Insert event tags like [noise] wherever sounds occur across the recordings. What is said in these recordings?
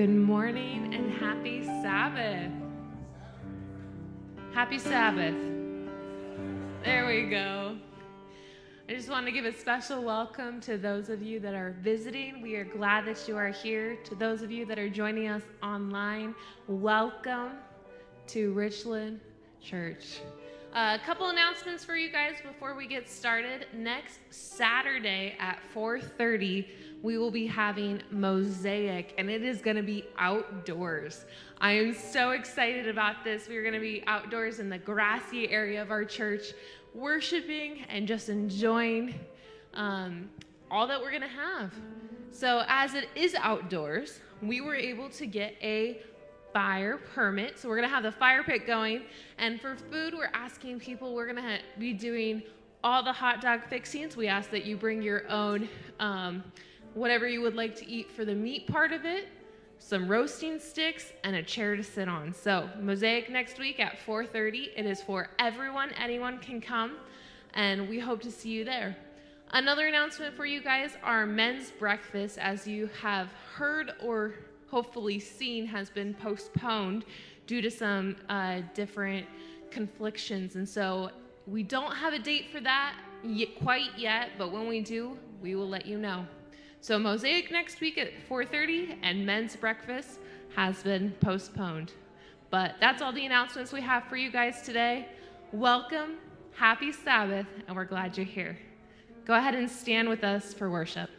Good morning and happy Sabbath. Happy Sabbath. There we go. I just want to give a special welcome to those of you that are visiting. We are glad that you are here. To those of you that are joining us online, welcome to Richland Church. Uh, a couple announcements for you guys before we get started. Next Saturday at 4:30, we will be having Mosaic, and it is going to be outdoors. I am so excited about this. We're going to be outdoors in the grassy area of our church, worshiping and just enjoying um, all that we're going to have. So, as it is outdoors, we were able to get a fire permit. So, we're going to have the fire pit going. And for food, we're asking people, we're going to ha- be doing all the hot dog fixings. We ask that you bring your own. Um, whatever you would like to eat for the meat part of it, some roasting sticks, and a chair to sit on. So, Mosaic next week at 4:30. It is for everyone. Anyone can come, and we hope to see you there. Another announcement for you guys: our men's breakfast, as you have heard or hopefully seen, has been postponed due to some uh, different conflictions, and so we don't have a date for that quite yet. But when we do, we will let you know. So Mosaic next week at 4:30 and men's breakfast has been postponed. But that's all the announcements we have for you guys today. Welcome, happy Sabbath, and we're glad you're here. Go ahead and stand with us for worship.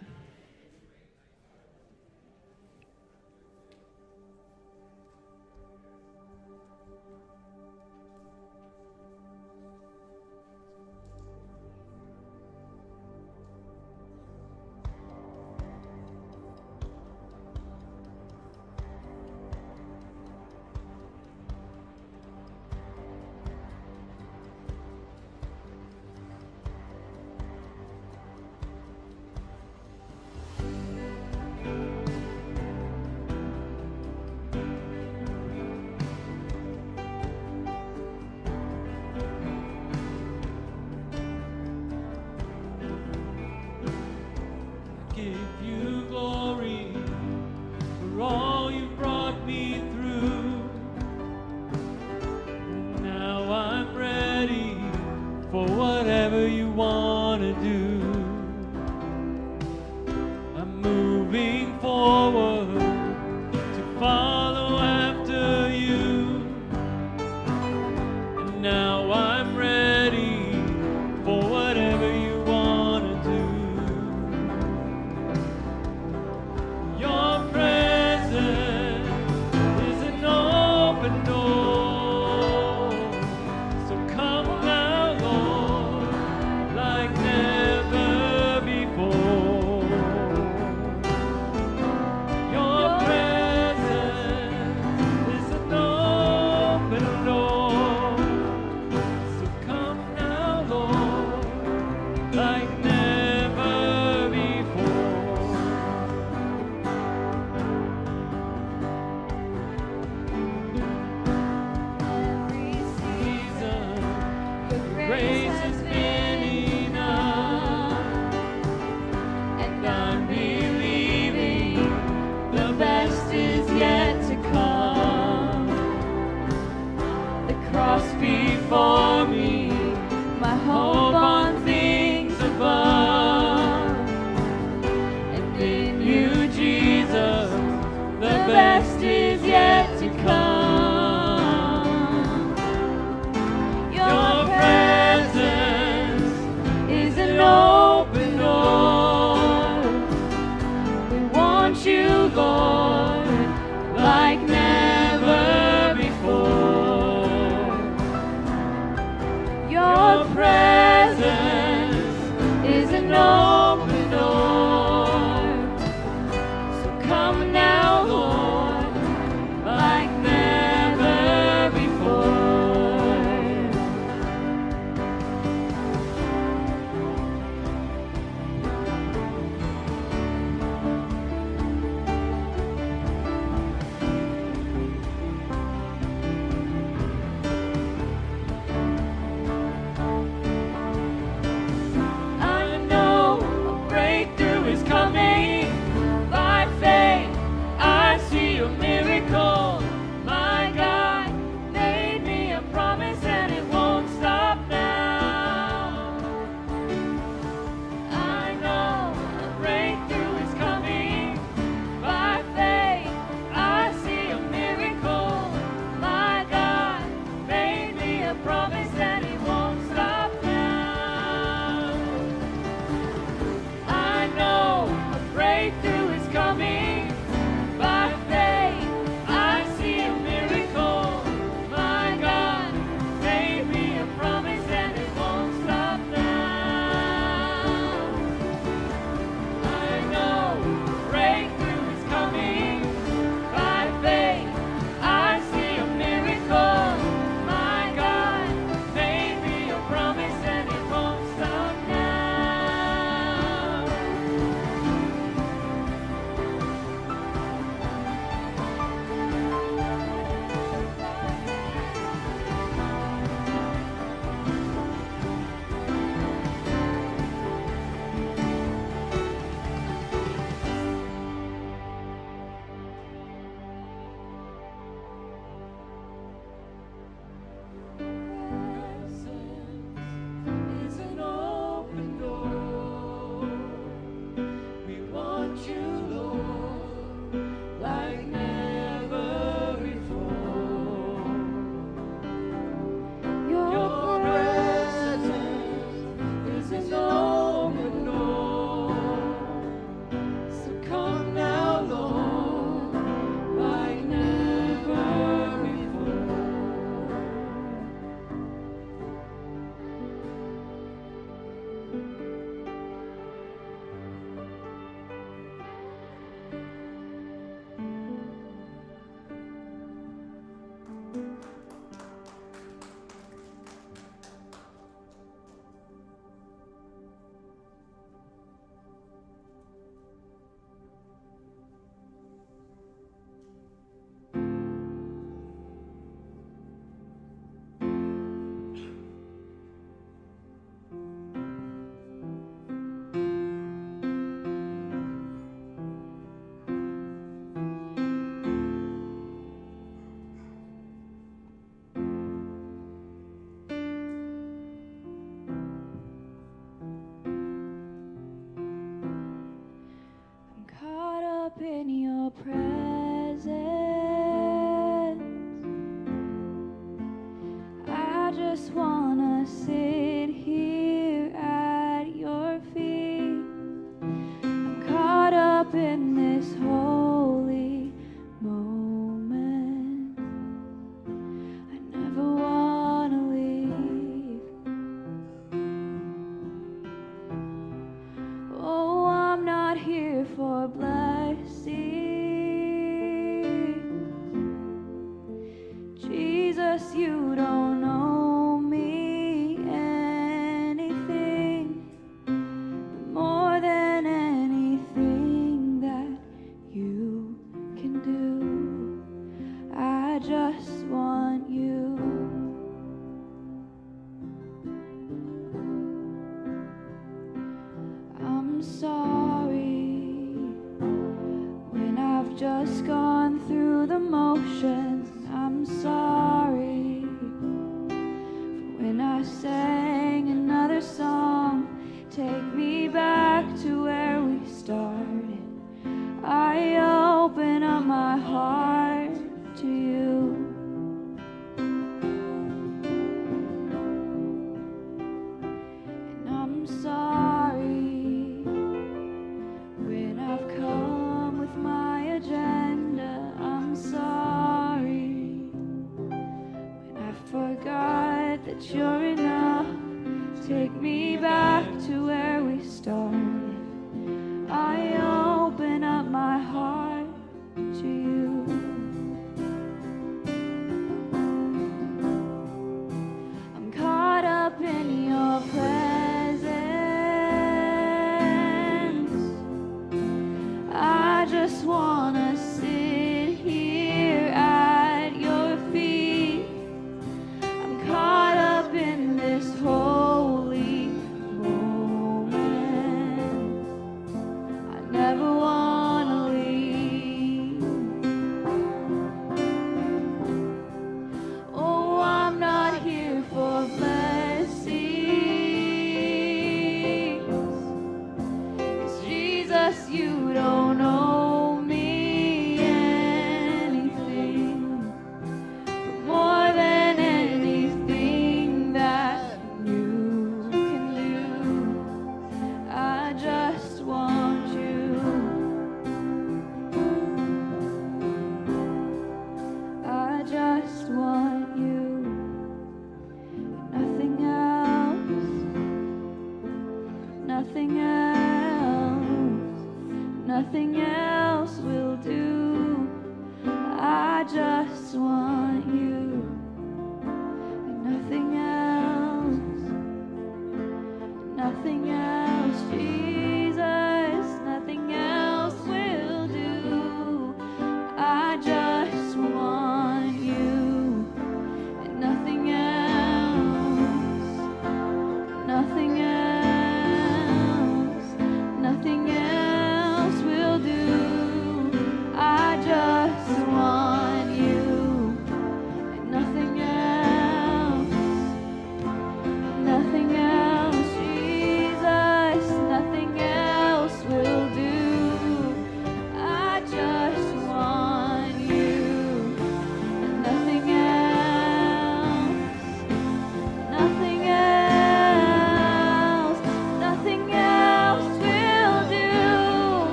nothing else.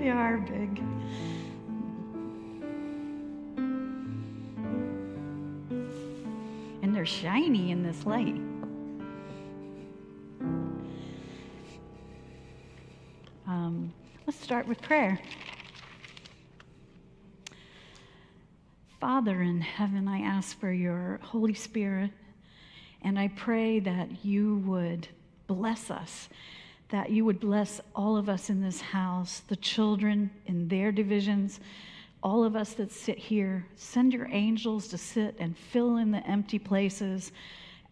They are big. And they're shiny in this light. Um, let's start with prayer. Father in heaven, I ask for your Holy Spirit, and I pray that you would bless us, that you would bless all of us in this house, the children in their divisions, all of us that sit here. Send your angels to sit and fill in the empty places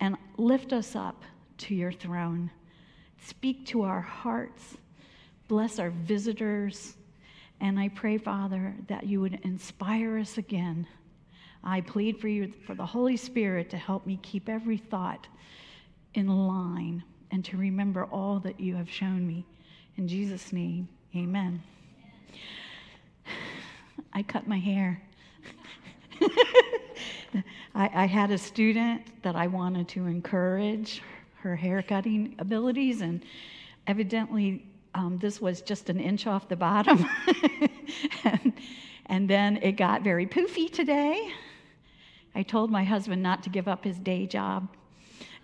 and lift us up to your throne. Speak to our hearts. Bless our visitors. And I pray, Father, that you would inspire us again. I plead for you, for the Holy Spirit, to help me keep every thought in line and to remember all that you have shown me. In Jesus' name, amen. I cut my hair. [laughs] I, I, had a student that I wanted to encourage her hair cutting abilities, and evidently um, this was just an inch off the bottom. [laughs] and, and then it got very poofy today. I told my husband not to give up his day job,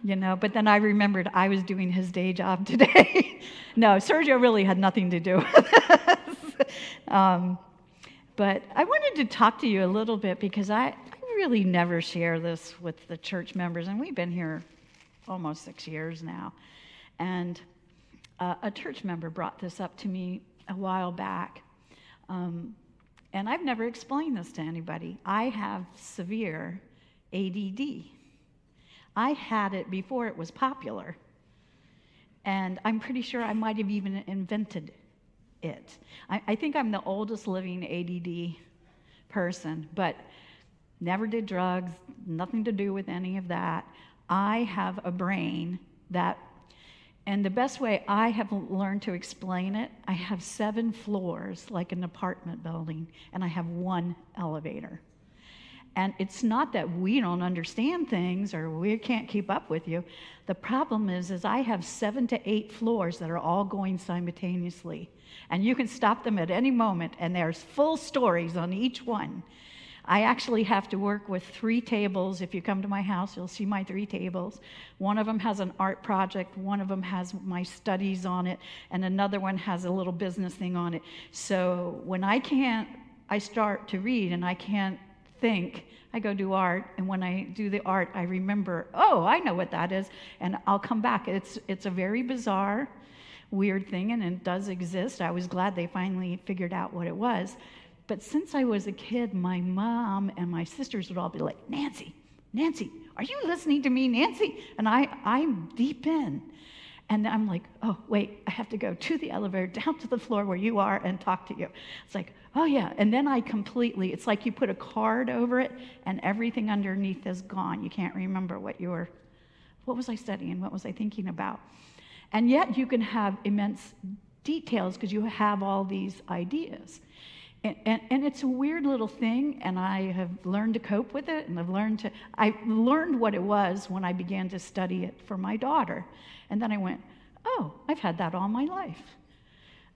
you know, but then I remembered I was doing his day job [laughs] today. no, Sergio really had nothing to do [laughs] with this. Um, but I wanted to talk to you a little bit because I, I really never share this with the church members, and we've been here almost six years now. And uh, a church member brought this up to me a while back. Um, and I've never explained this to anybody. I have severe ADD. I had it before it was popular. And I'm pretty sure I might have even invented it. I, I think I'm the oldest living ADD person, but never did drugs, nothing to do with any of that. I have a brain that and the best way I have learned to explain it, I have seven floors like an apartment building, and I have one elevator. And it's not that we don't understand things or we can't keep up with you. The problem is, is I have seven to eight floors that are all going simultaneously. And you can stop them at any moment, and there's full stories on each one. I actually have to work with three tables. If you come to my house, you'll see my three tables. One of them has an art project, one of them has my studies on it, and another one has a little business thing on it. So when I can't, I start to read and I can't think, I go do art, and when I do the art, I remember, oh, I know what that is, and I'll come back. It's, it's a very bizarre, weird thing, and it does exist. I was glad they finally figured out what it was. But since I was a kid, my mom and my sisters would all be like, Nancy, Nancy, are you listening to me, Nancy? And I, I'm deep in. And I'm like, oh, wait, I have to go to the elevator, [laughs] down to the floor where you are, and talk to you. It's like, oh, yeah. And then I completely, it's like you put a card over it, and everything underneath is gone. You can't remember what you were, what was I studying? What was I thinking about? And yet you can have immense details because you have all these ideas. And, and, and, it's a weird little thing, and I have learned to cope with it, and I've learned to, I learned what it was when I began to study it for my daughter. And then I went, oh, I've had that all my life.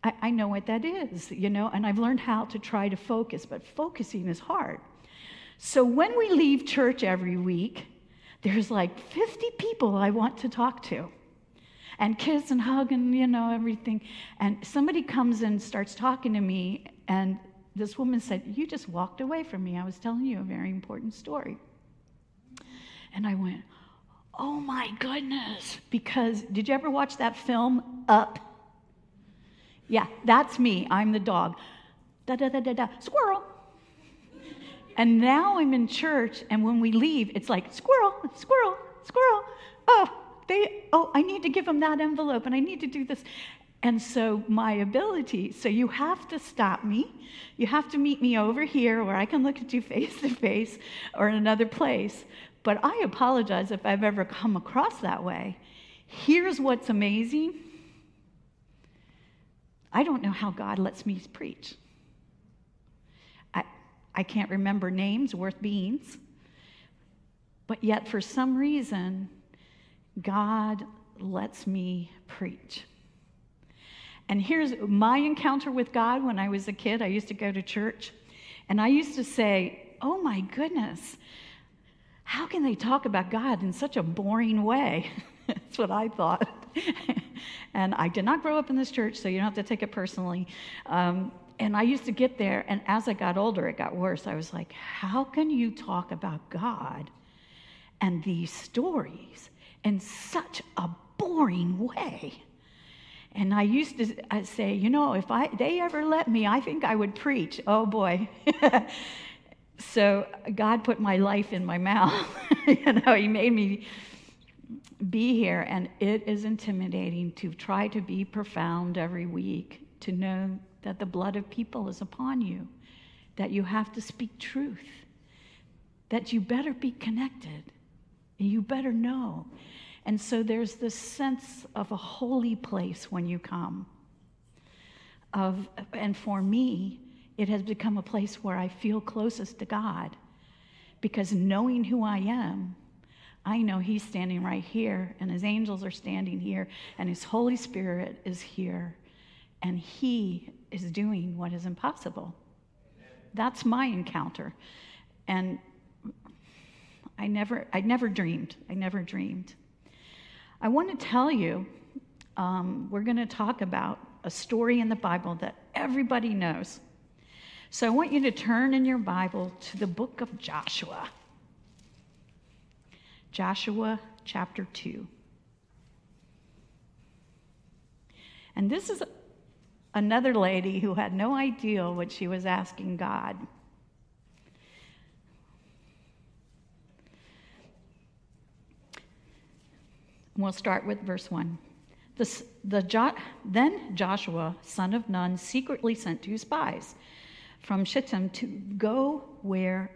I, I know what that is, you know, and I've learned how to try to focus, but focusing is hard. So when we leave church every week, there's like 50 people I want to talk to and kiss and hug and you know everything and somebody comes and starts talking to me and this woman said, You just walked away from me. I was telling you a very important story. And I went, Oh my goodness. Because did you ever watch that film, Up? Yeah, that's me. I'm the dog. Da da da da da. Squirrel. And now I'm in church, and when we leave, it's like squirrel, squirrel, squirrel. Oh, they, oh, I need to give them that envelope, and I need to do this. And so, my ability, so you have to stop me. You have to meet me over here where I can look at you face to face or in another place. But I apologize if I've ever come across that way. Here's what's amazing I don't know how God lets me preach. I, I can't remember names worth beans. But yet, for some reason, God lets me preach. And here's my encounter with God when I was a kid. I used to go to church, and I used to say, Oh my goodness, how can they talk about God in such a boring way? [laughs] That's what I thought. [laughs] and I did not grow up in this church, so you don't have to take it personally. Um, and I used to get there, and as I got older, it got worse. I was like, how can you talk about God and these stories in such a boring way? And I used to say, you know, if I, they ever let me, I think I would preach. Oh boy. [laughs] so God put my life in my mouth. [laughs] you know, He made me be here, and it is intimidating to try to be profound every week, to know that the blood of people is upon you, that you have to speak truth, that you better be connected, and you better know. And so there's this sense of a holy place when you come. Of, and for me, it has become a place where I feel closest to God because knowing who I am, I know He's standing right here, and His angels are standing here, and His Holy Spirit is here, and He is doing what is impossible. That's my encounter. And I never, I never dreamed. I never dreamed. I want to tell you, um, we're going to talk about a story in the Bible that everybody knows. So I want you to turn in your Bible to the book of Joshua. Joshua chapter 2. And this is another lady who had no idea what she was asking God. We'll start with verse 1. The, the jo- then Joshua, son of Nun, secretly sent two spies from Shittim to go where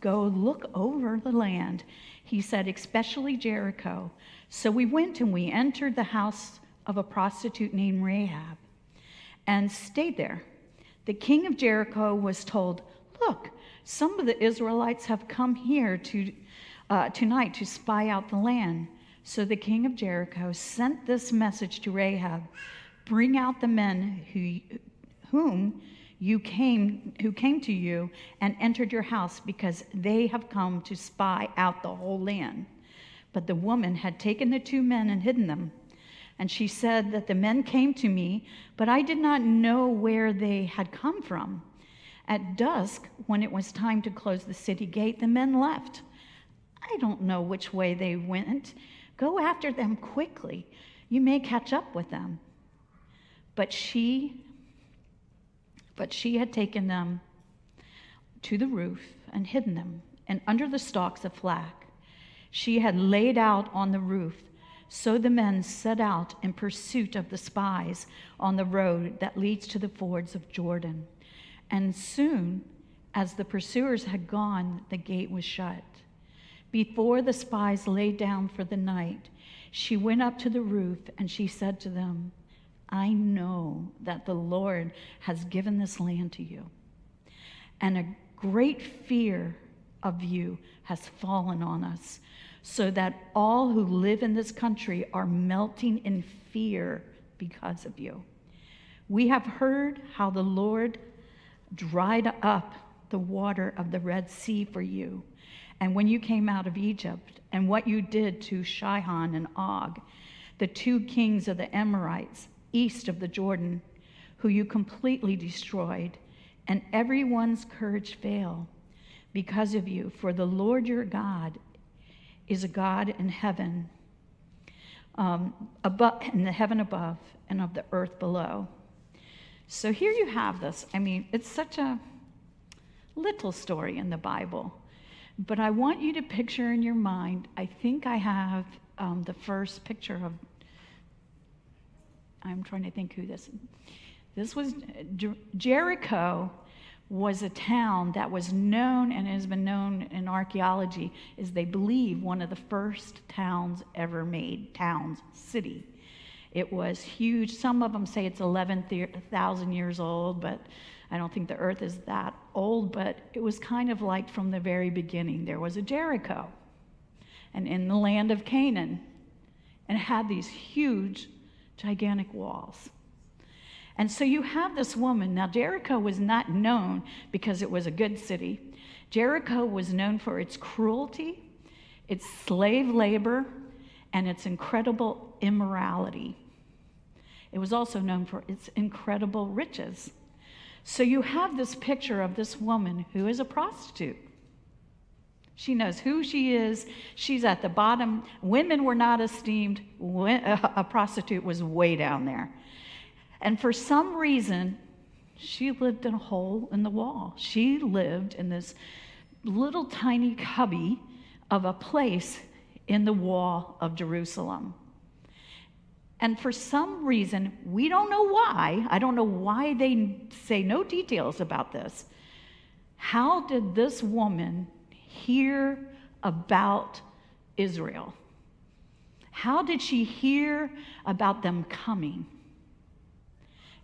go look over the land. He said, especially Jericho. So we went and we entered the house of a prostitute named Rahab and stayed there. The king of Jericho was told, Look, some of the Israelites have come here to, uh, tonight to spy out the land. So the king of Jericho sent this message to Rahab Bring out the men who, whom you came who came to you and entered your house because they have come to spy out the whole land. But the woman had taken the two men and hidden them. And she said that the men came to me but i did not know where they had come from. At dusk when it was time to close the city gate the men left. I don't know which way they went go after them quickly you may catch up with them but she but she had taken them to the roof and hidden them, and under the stalks of flax she had laid out on the roof. So the men set out in pursuit of the spies on the road that leads to the fords of Jordan. And soon, as the pursuers had gone, the gate was shut. Before the spies lay down for the night, she went up to the roof and she said to them, I know that the Lord has given this land to you, and a great fear of you has fallen on us, so that all who live in this country are melting in fear because of you. We have heard how the Lord dried up the water of the Red Sea for you, and when you came out of Egypt, and what you did to Sihon and Og, the two kings of the Amorites east of the Jordan, who you completely destroyed, and everyone's courage failed because of you. For the Lord your God is a God in heaven, um, above, in the heaven above, and of the earth below. So here you have this. I mean, it's such a little story in the Bible, but I want you to picture in your mind. I think I have um, the first picture of I'm trying to think who this. This was Jericho was a town that was known and has been known in archaeology as they believe one of the first towns ever made, towns, city. It was huge. Some of them say it's 11,000 years old, but I don't think the earth is that old. But it was kind of like from the very beginning there was a Jericho, and in the land of Canaan, and had these huge gigantic walls. And so you have this woman. Now, Jericho was not known because it was a good city. Jericho was known for its cruelty, its slave labor, and its incredible immorality. It was also known for its incredible riches. So you have this picture of this woman who is a prostitute. She knows who she is. She's at the bottom. Women were not esteemed. [laughs] A prostitute was way down there. And for some reason, she lived in a hole in the wall. She lived in this little tiny cubby of a place in the wall of Jerusalem. And for some reason, we don't know why, I don't know why they say no details about this. How did this woman hear about Israel? How did she hear about them coming?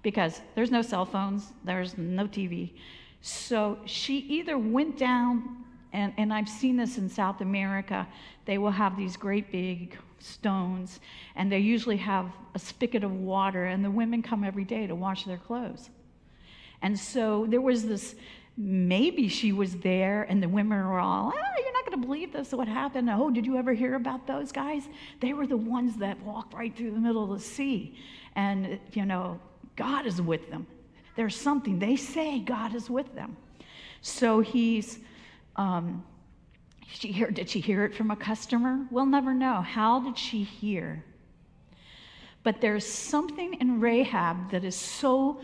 Because there's no cell phones, there's no TV. So she either went down, and, and I've seen this in South America, they will have these great big stones, and they usually have a spigot of water, and the women come every day to wash their clothes. And so there was this maybe she was there and the women were all, oh, you're not going to believe this, what happened. Oh, did you ever hear about those guys? They were the ones that walked right through the middle of the sea. And, you know, God is with them. There's something, they say God is with them. So he's, um, she hear, did she hear it from a customer? We'll never know. How did she hear? But there's something in Rahab that is so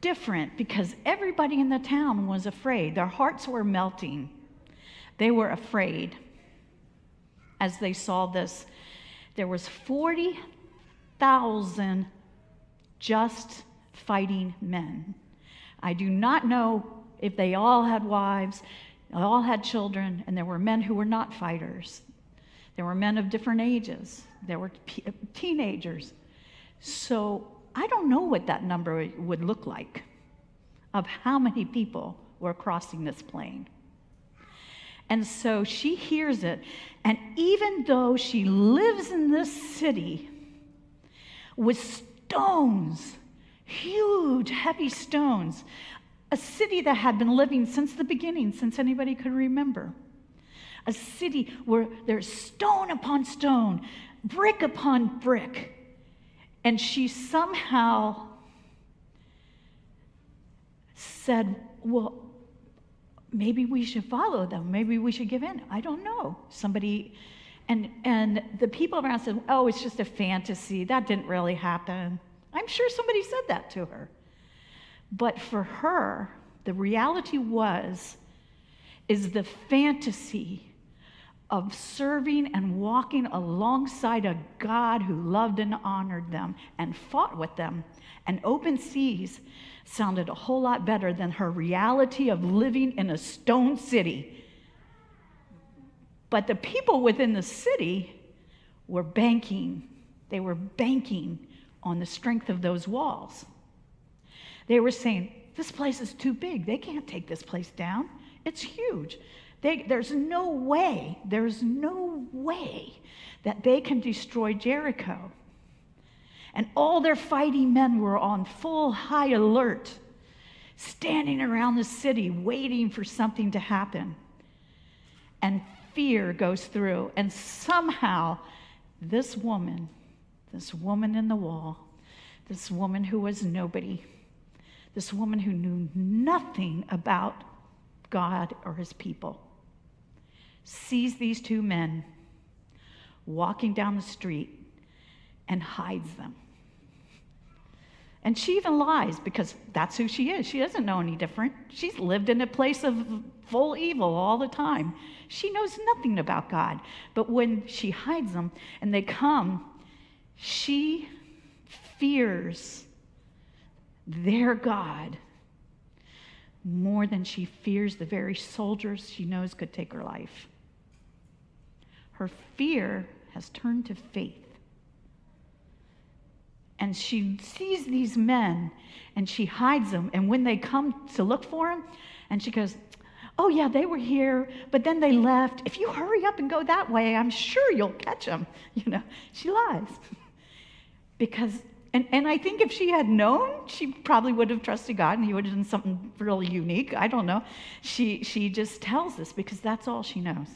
different because everybody in the town was afraid. Their hearts were melting. They were afraid as they saw this. There was 40,000 just fighting men. I do not know if they all had wives, all had children, and there were men who were not fighters. There were men of different ages. There were uh, teenagers. So I don't know what that number would look like of how many people were crossing this plain. And so she hears it. And even though she lives in this city with stones, huge, heavy stones, a city that had been living since the beginning, since anybody could remember, a city where there's stone upon stone, brick upon brick and she somehow said, Well, maybe we should follow them. Maybe we should give in. I don't know. Somebody, and, and the people around said, Oh, it's just a fantasy. That didn't really happen. I'm sure somebody said that to her. But for her, the reality was, is the fantasy of serving and walking alongside a God who loved and honored them and fought with them. And open seas sounded a whole lot better than her reality of living in a stone city. But the people within the city were banking, they were banking on the strength of those walls. They were saying, This place is too big. They can't take this place down. It's huge. They, there's no way, there's no way that they can destroy Jericho. And all their fighting men were on full high alert, standing around the city waiting for something to happen. And fear goes through. And somehow, this woman, this woman in the wall, this woman who was nobody, this woman who knew nothing about God or his people, sees these two men walking down the street and hides them. And she even lies because that's who she is. She doesn't know any different. She's lived in a place of full evil all the time. She knows nothing about God. But when she hides them and they come, she fears their God more than she fears the very soldiers she knows could take her life. Her fear has turned to faith. And she sees these men and she hides them. And when they come to look for him, and she goes, Oh, yeah, they were here, but then they left. If you hurry up and go that way, I'm sure you'll catch them. [laughs] You know, she lies. [laughs] because and, and I think if she had known, she probably would have trusted God and he would have done something really unique. I don't know. She, she just tells us because that's all she knows.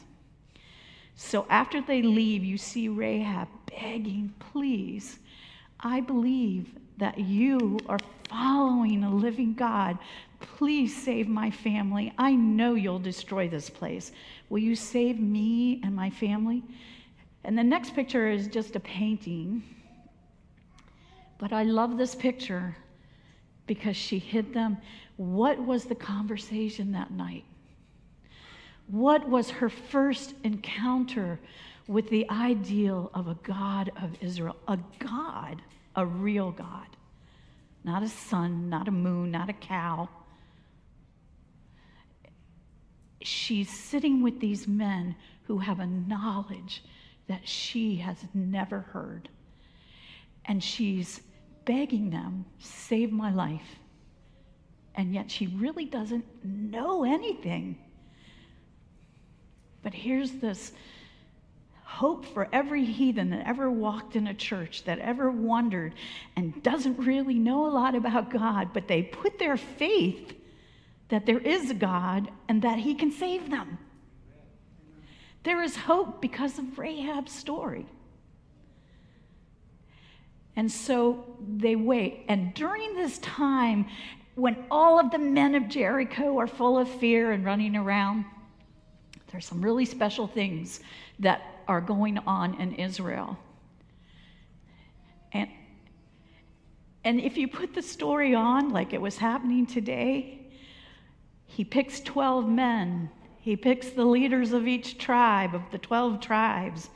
So after they leave, you see Rahab begging, please, I believe that you are following a living God. Please save my family. I know you'll destroy this place. Will you save me and my family? And the next picture is just a painting but I love this picture because she hid them. What was the conversation that night? What was her first encounter with the ideal of a God of Israel? A God, a real God. Not a sun, not a moon, not a cow. She's sitting with these men who have a knowledge that she has never heard and she's begging them, save my life. And yet she really doesn't know anything. But here's this hope for every heathen that ever walked in a church, that ever wondered and doesn't really know a lot about God, but they put their faith that there is a God and that He can save them. There is hope because of Rahab's story. And so they wait. And during this time, when all of the men of Jericho are full of fear and running around, there's some really special things that are going on in Israel. And, and if you put the story on like it was happening today, he picks 12 men. He picks the leaders of each tribe, of the 12 tribes,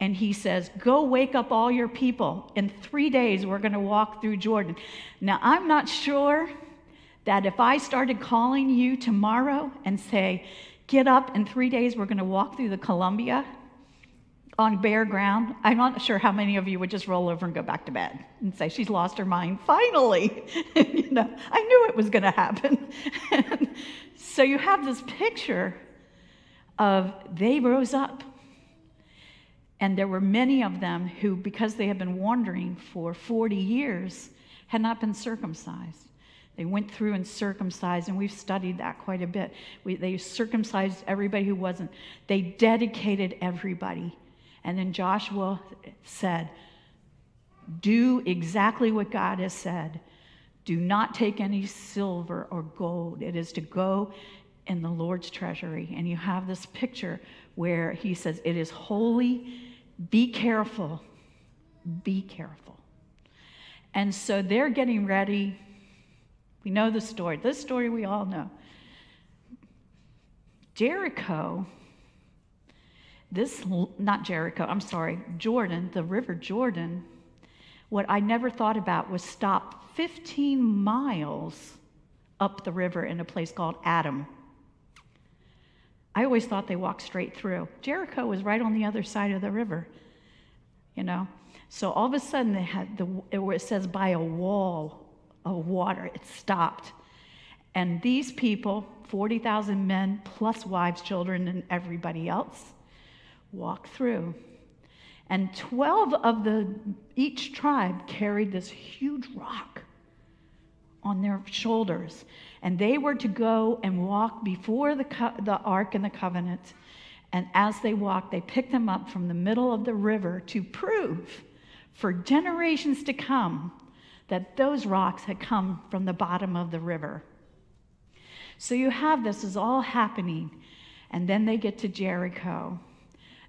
and he says, Go wake up all your people. In three days, we're going to walk through Jordan. Now, I'm not sure that if I started calling you tomorrow and say, Get up, in three days, we're going to walk through the Columbia on bare ground, I'm not sure how many of you would just roll over and go back to bed and say, She's lost her mind. Finally! [laughs] you know, I knew it was going to happen. [laughs] so you have this picture of they rose up and there were many of them who, because they had been wandering for 40 years, had not been circumcised. They went through and circumcised, and we've studied that quite a bit. We, they circumcised everybody who wasn't. They dedicated everybody. And then Joshua said, Do exactly what God has said. Do not take any silver or gold. It is to go in the Lord's treasury. And you have this picture where he says, It is holy be careful. Be careful. And so they're getting ready. We know the story. This story we all know. Jericho, this, not Jericho, I'm sorry, Jordan, the river Jordan, what I never thought about was stopped 15 miles up the river in a place called Adam. I always thought they walked straight through. Jericho was right on the other side of the river, you know. So all of a sudden they had the it says by a wall of water. It stopped, and these people, forty thousand men plus wives, children, and everybody else, walked through. And twelve of the each tribe carried this huge rock on their shoulders. And they were to go and walk before the, co- the ark and the covenant. And as they walked, they picked them up from the middle of the river to prove for generations to come that those rocks had come from the bottom of the river. So you have this is all happening. And then they get to Jericho.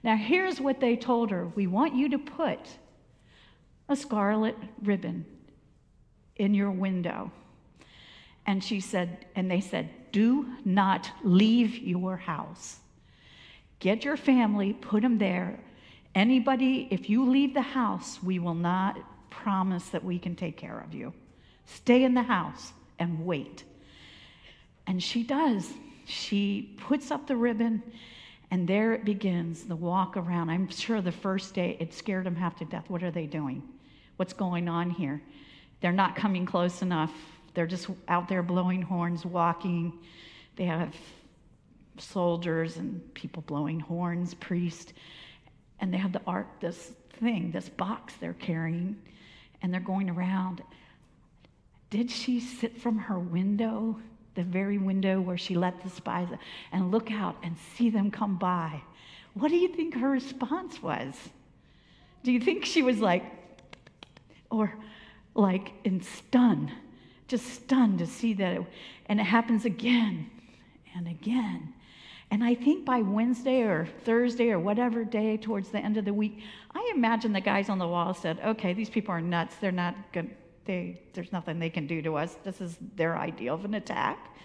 Now, here's what they told her We want you to put a scarlet ribbon in your window. And she said, and they said, do not leave your house. Get your family, put them there. Anybody, if you leave the house, we will not promise that we can take care of you. Stay in the house and wait. And she does. She puts up the ribbon, and there it begins the walk around. I'm sure the first day it scared them half to death. What are they doing? What's going on here? They're not coming close enough. They're just out there blowing horns, walking. They have soldiers and people blowing horns, priests, and they have the ark, this thing, this box they're carrying. and they're going around. Did she sit from her window, the very window where she let the spies, and look out and see them come by? What do you think her response was? Do you think she was like, or like in stun, just stunned to see that, it, and it happens again and again. And I think by Wednesday or Thursday or whatever day towards the end of the week, I imagine the guys on the wall said, okay, these people are nuts. They're not good. They, there's nothing they can do to us. This is their idea of an attack.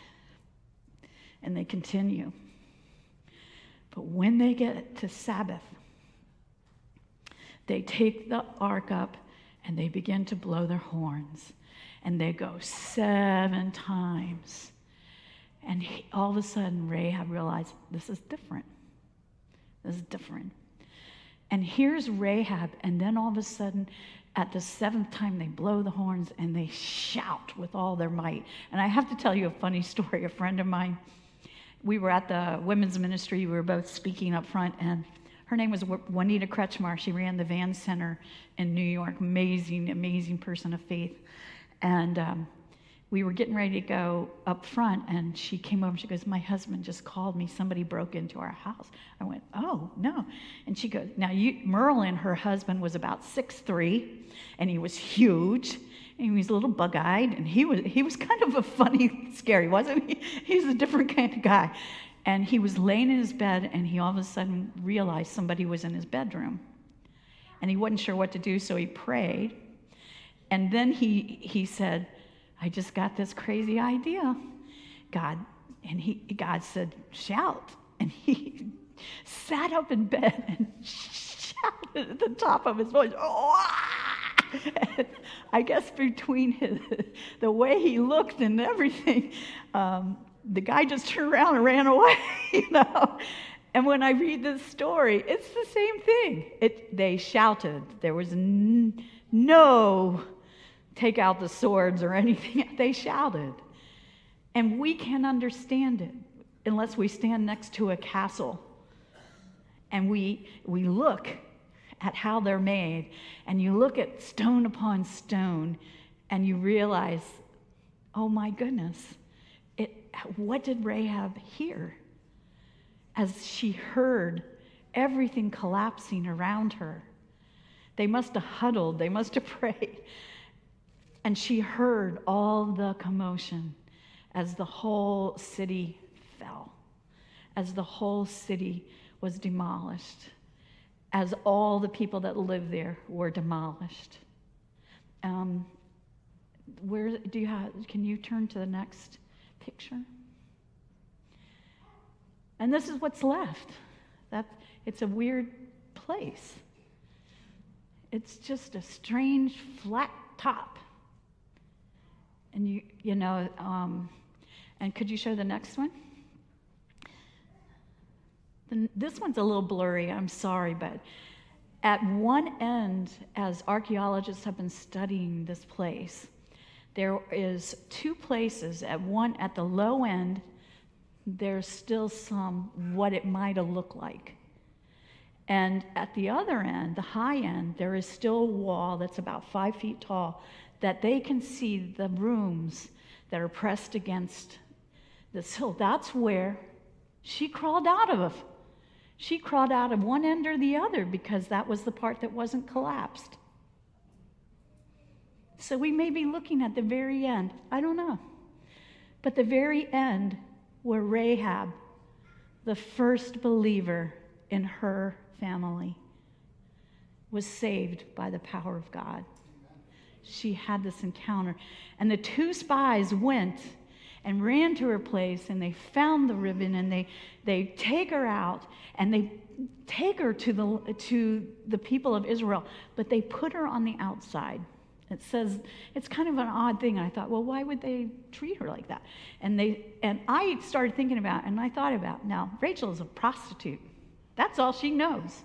And they continue. But when they get to Sabbath, they take the ark up and they begin to blow their horns. And they go seven times. And he, all of a sudden, Rahab realized this is different. This is different. And here's Rahab, and then all of a sudden, at the seventh time, they blow the horns and they shout with all their might. And I have to tell you a funny [laughs] story. A friend of mine, we were at the women's ministry, we were both speaking up front, and her name was Juanita Kretschmar. She ran the Van Center in New York. Amazing, amazing person of faith. And um, we were getting ready to go up front, and she came over and she goes, My husband just called me. Somebody broke into our house. I went, Oh, no. And she goes, Now, you, Merlin, her husband, was about six three, and he was huge. And he was a little bug eyed, and he was, he was [laughs] kind of a funny, scary, wasn't he? He's a different kind of guy. And he was laying in his bed, and he all of a sudden realized somebody was in his bedroom. And he wasn't sure what to do, so he prayed. And then he, he said, I just got this crazy idea. God, and he, God said, shout. And he [laughs] sat up in bed [laughs] and shouted at the top of his voice. [laughs] I guess between his, the way he looked and everything, um, the guy just turned around and ran away, you know. And when I read this story, it's the same thing. It, they shouted. There was n- no take out the swords or [laughs] anything. They shouted. And we can't understand it unless we stand next to a castle and we, we look at how they're made and you look at stone upon stone and you realize, oh my goodness, it, what did Rahab hear as she heard everything collapsing around her? They must have huddled, they must have [laughs] prayed. And she heard all the commotion as the whole city fell, as the whole city was demolished, as all the people that lived there were demolished. Um, where do you have? Can you turn to the next picture? And this is what's left. That it's a weird place. It's just a strange flat top. And you, you know, um, and could you show the next one? The, this one's a little blurry, I'm sorry, but at one end, as archaeologists have been studying this place, there is two places. At one, at the low end, there's still some what it might have looked like. And at the other end, the high end, there is still a wall that's about five feet tall that they can see the rooms that are pressed against this hill. That's where she crawled out of. She crawled out of one end or the other because that was the part that wasn't collapsed. So we may be looking at the very end. I don't know. But the very end where Rahab, the first believer in her family, was saved by the power of God she had this encounter. And the two spies went and ran to her place and they found the ribbon and they, they take her out and they take her to the, to the people of Israel, but they put her on the outside. It says it's kind of an odd thing. I thought, well, why would they treat her like that? And they and I started thinking about, and I thought about, now Rachel is a prostitute. That's all she knows.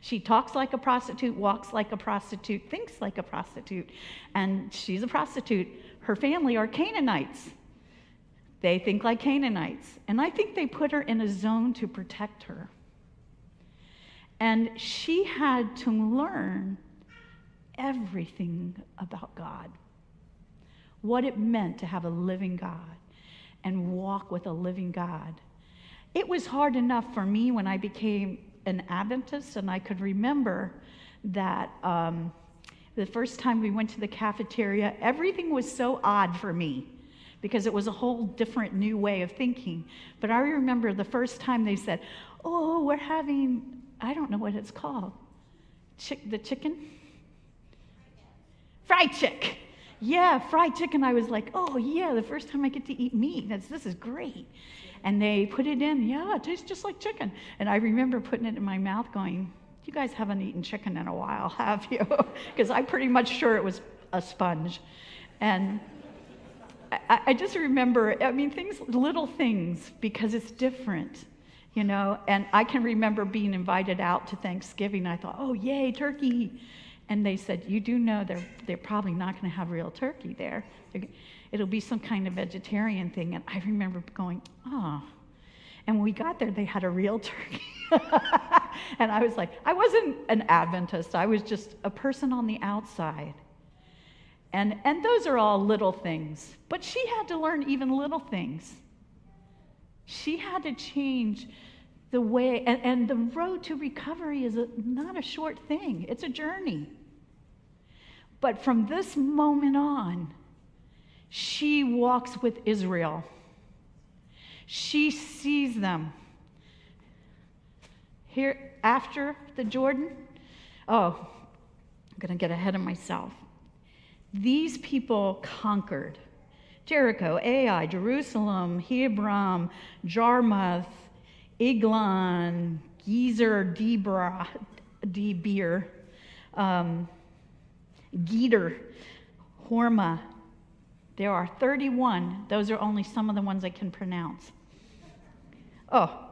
She talks like a prostitute, walks like a prostitute, thinks like a prostitute, and she's a prostitute. Her family are Canaanites. They think like Canaanites. And I think they put her in a zone to protect her. And she had to learn everything about God. What it meant to have a living God and walk with a living God. It was hard enough for me when I became an Adventist, and I could remember that um, the first time we went to the cafeteria, everything was so odd for me because it was a whole different new way of thinking. But I remember the first time they said, Oh, we're having, I don't know what it's called, Chick, the chicken? Fried chick. Yeah, fried chicken. I was like, oh, yeah, the first time I get to eat meat. That's, this is great. And they put it in. Yeah, it tastes just like chicken. And I remember putting it in my mouth going, you guys haven't eaten chicken in a while, [laughs] have you? Because I'm pretty much sure it was a sponge. And I, I just remember, I mean, things, little things, because it's different you know and i can remember being invited out to thanksgiving i thought oh yay turkey and they said you do know they're, they're probably not going to have real turkey there it'll be some kind of vegetarian thing. And i remember going oh. And when we got there they had a real [laughs] turkey. And i was like i wasn't an adventist. I was just a person on the outside. And, and those are all little things. But she had to learn even little things. She had to change the way, and, and the road to recovery is a, not a short thing, it's a journey. But from this moment on, she walks with Israel. She sees them. Here, after the Jordan, oh, I'm going to get ahead of myself. These people conquered Jericho, Ai, Jerusalem, Hebron, Jarmuth, Eglon, Gezer, Debra, Debir, um, Geder, Hormah. There are 31. Those are only some of the ones I can pronounce. Oh,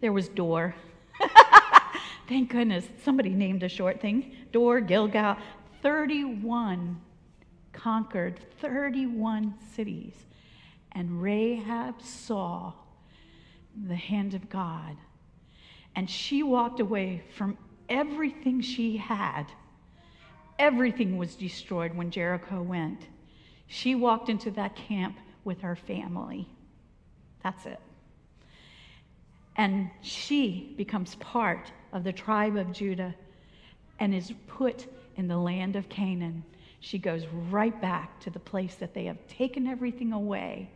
there was Dor. [laughs] Thank goodness somebody named a short thing. Dor, Gilgal. 31 conquered 31 cities. And Rahab saw the hand of God. And she walked away from everything she had. Everything was destroyed when Jericho went. She walked into that camp with her family. That's it. And she becomes part of the tribe of Judah and is put in the land of Canaan she goes right back to the place that they have taken everything away.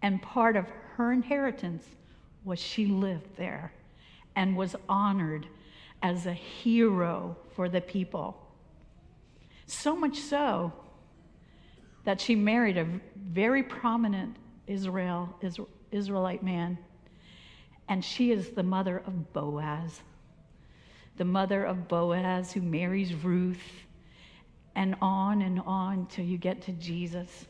And part of her inheritance was she lived there and was honored as a hero for the people. So much so that she married a very prominent Israel, Israelite man, and she is the mother of Boaz, the mother of Boaz who marries Ruth and on and on till you get to Jesus.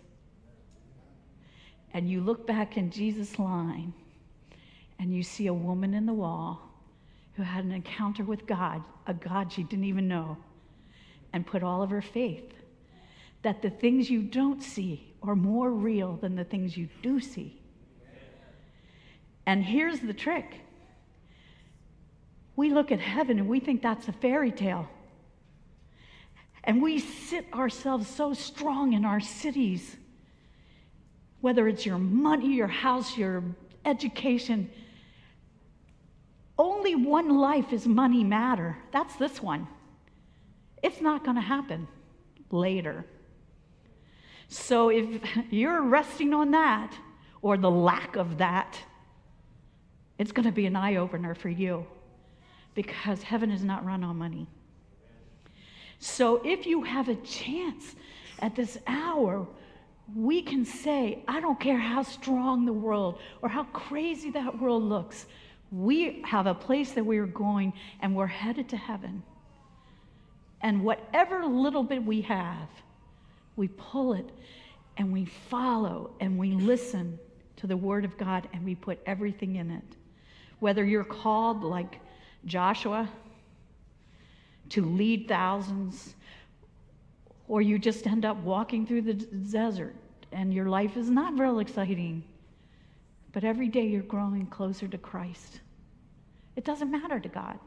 And you look back in Jesus' line and you see a woman in the wall who had an encounter with God, a God she didn't even know, and put all of her faith that the things you don't see are more real than the things you do see. And here's the trick we look at heaven and we think that's a fairy tale. And we sit ourselves so strong in our cities, whether it's your money, your house, your education. Only one life is money matter. That's this one. It's not going to happen later. So if [laughs] you're resting on that or the lack of that, it's going to be an eye opener for you because heaven is not run on money. So if you have a chance at this hour, we can say, I don't care how strong the world or how crazy that world looks. We have a place that we are going and we're headed to heaven. And whatever little bit we have, we pull it and we follow and we listen to the Word of God and we put everything in it. Whether you're called like Joshua to lead thousands, or you just end up walking through the desert and your life is not real exciting, but every day you're growing closer to Christ. It doesn't matter to God.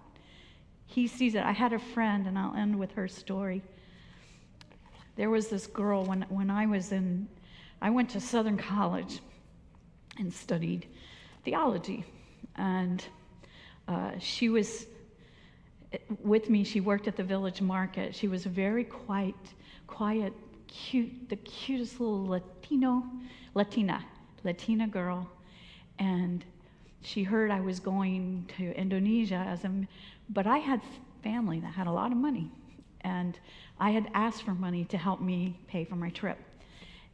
He sees it. I had a friend, and I'll end with her story. There was this girl when, when I was in, I went to Southern College and studied theology. And uh, she was with me. She worked at the village market. She was very quiet, quiet, cute, the cutest little Latino, Latina, Latina girl. And she heard I was going to Indonesia as a, but I had family that had a lot of money. And I had asked for money to help me pay for my trip.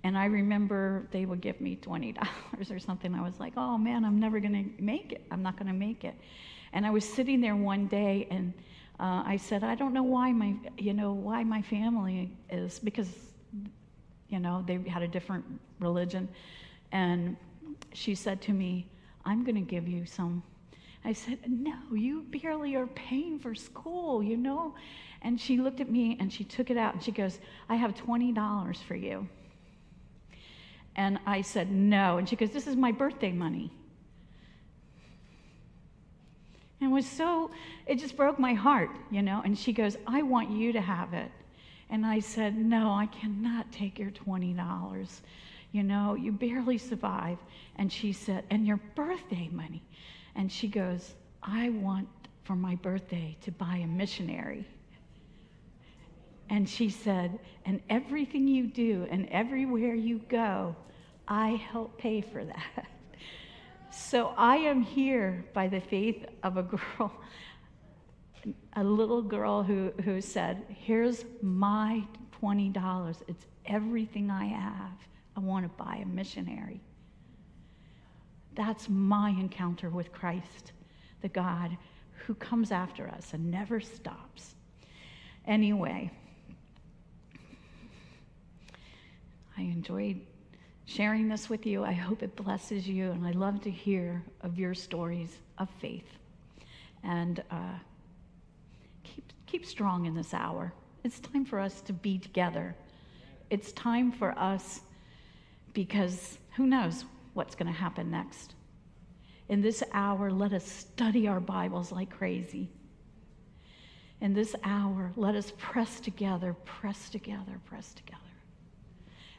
And I remember they would give me $20 [laughs] or something. I was like, oh man, I'm never going to make it. I'm not going to make it. And I was sitting there one day and uh, I said, I don't know why my, you know, why my family is, because, you know, they had a different religion. And she said to me, I'm going to give you some. I said, No, you barely are paying for school, you know? And she looked at me and she took it out and she goes, I have $20 for you. And I said, No. And she goes, This is my birthday money. And it was so, it just broke my heart, you know. And she goes, I want you to have it. And I said, No, I cannot take your $20. You know, you barely survive. And she said, And your birthday money. And she goes, I want for my birthday to buy a missionary. And she said, And everything you do and everywhere you go, I help pay for that. So I am here by the faith of a girl, a little girl who, who said, Here's my $20. It's everything I have. I want to buy a missionary. That's my encounter with Christ, the God who comes after us and never stops. Anyway, I enjoyed sharing this with you. I hope it blesses you, and I love to hear of your stories of faith. And uh, keep, keep strong in this hour. It's time for us to be together. It's time for us because who knows what's going to happen next. In this hour, let us study our Bibles like crazy. In this hour, let us press together, press together, press together.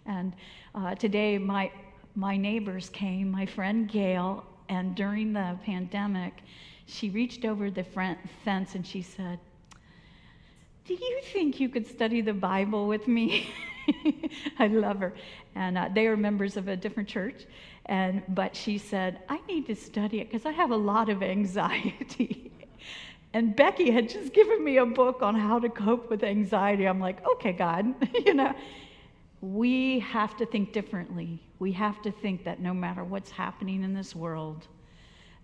And uh, today, my, my neighbors came, my friend Gail, and during the pandemic, she reached over the front fence and she said, Do you think you could study the Bible with me? [laughs] I love her. And uh, they are members of a different church. And, but she said, I need to study it because I have a lot of anxiety. [laughs] and Becky had just given me a book on how to cope with anxiety. I'm like, okay, God, [laughs] you know we have to think differently. We have to think that no matter what's happening in this world,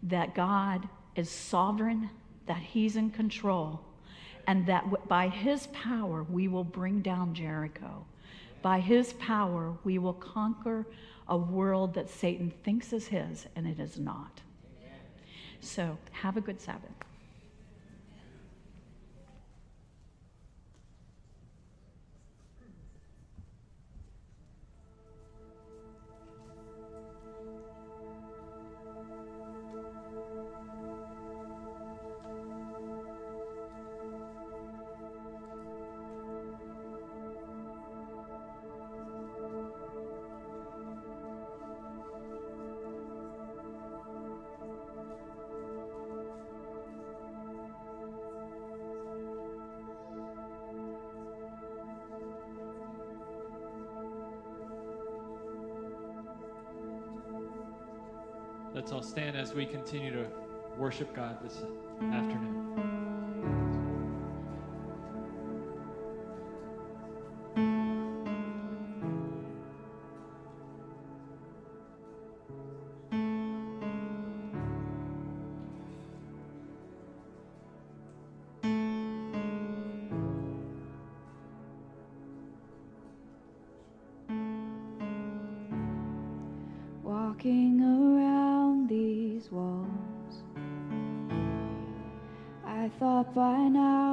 that God is sovereign, that He's in control, and that by His power we will bring down Jericho. By His power we will conquer a world that Satan thinks is His, and it is not. So, have a good Sabbath. as we continue to worship God this afternoon. walking. by now.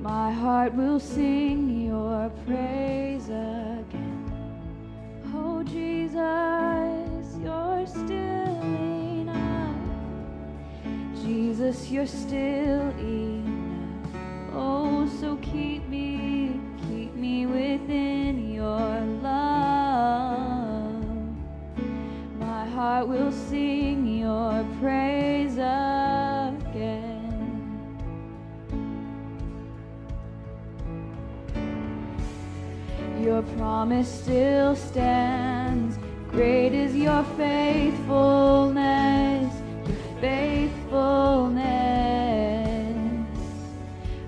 My heart will sing your praise again. Oh, Jesus, you're still enough. Jesus, you're still enough. Oh, so keep me, keep me within your love. My heart will sing. promise still stands. Great is your faithfulness, your faithfulness.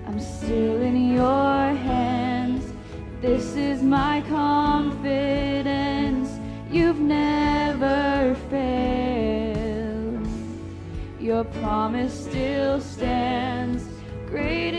I'm still in your hands. This is my confidence. You've never failed. Your promise still stands. Great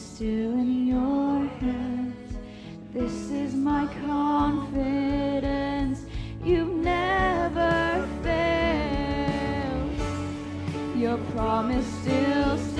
still in your hands. This is my confidence. You've never failed. Your promise still stands.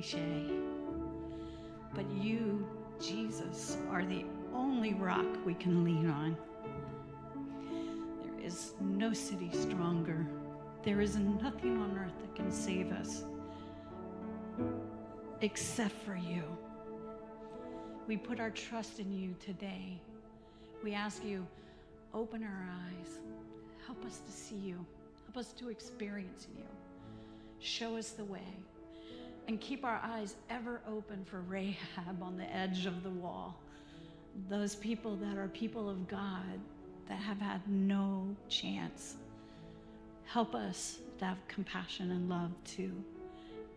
Cliche, but you, Jesus, are the only rock we can lean on. There is no city stronger. There is nothing on earth that can save us except for you. We put our trust in you today. We ask you, open our eyes. Help us to see you. Help us to experience you. Show us the way. And keep our eyes ever open for Rahab on the edge of the wall. Those people that are people of God that have had no chance. Help us to have compassion and love too.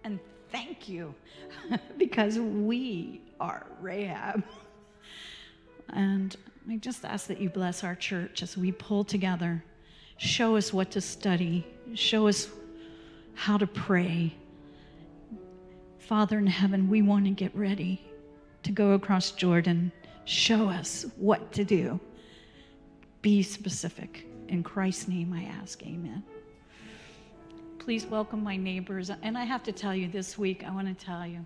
And thank you [laughs] because we are Rahab. And I just ask that you bless our church as we pull together. Show us what to study, show us how to pray. Father in heaven, we want to get ready to go across Jordan. Show us what to do. Be specific. In Christ's name I ask, amen. Please welcome my neighbors. And I have to tell you this week, I want to tell you,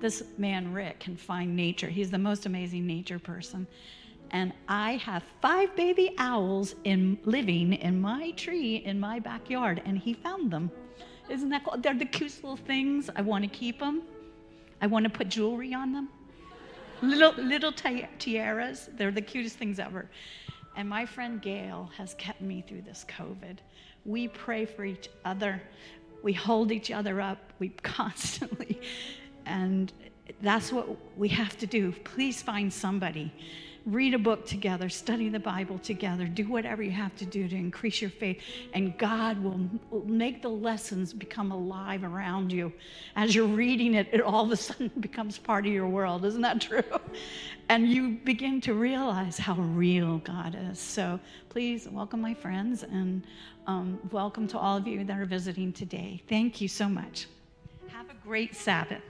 this man, Rick, can find nature. He's the most amazing nature person. And I have five baby owls in living in my tree in my backyard, and he found them. Isn't that cool? They're the cutest little things. I want to keep them. I want to put jewelry on them. Little little ti- tiaras. They're the cutest things ever. And my friend Gail has kept me through this COVID. We pray for each other. We hold each other up. We [laughs] constantly, and that's what we have to do. Please find somebody. Read a book together, study the Bible together, do whatever you have to do to increase your faith, and God will, make the lessons become alive around you. As you're reading it, it all of a sudden [laughs] becomes part of your world. Isn't that true? [laughs] And you begin to realize how real God is. So please welcome my friends and um, welcome to all of you that are visiting today. Thank you so much. Have a great Sabbath.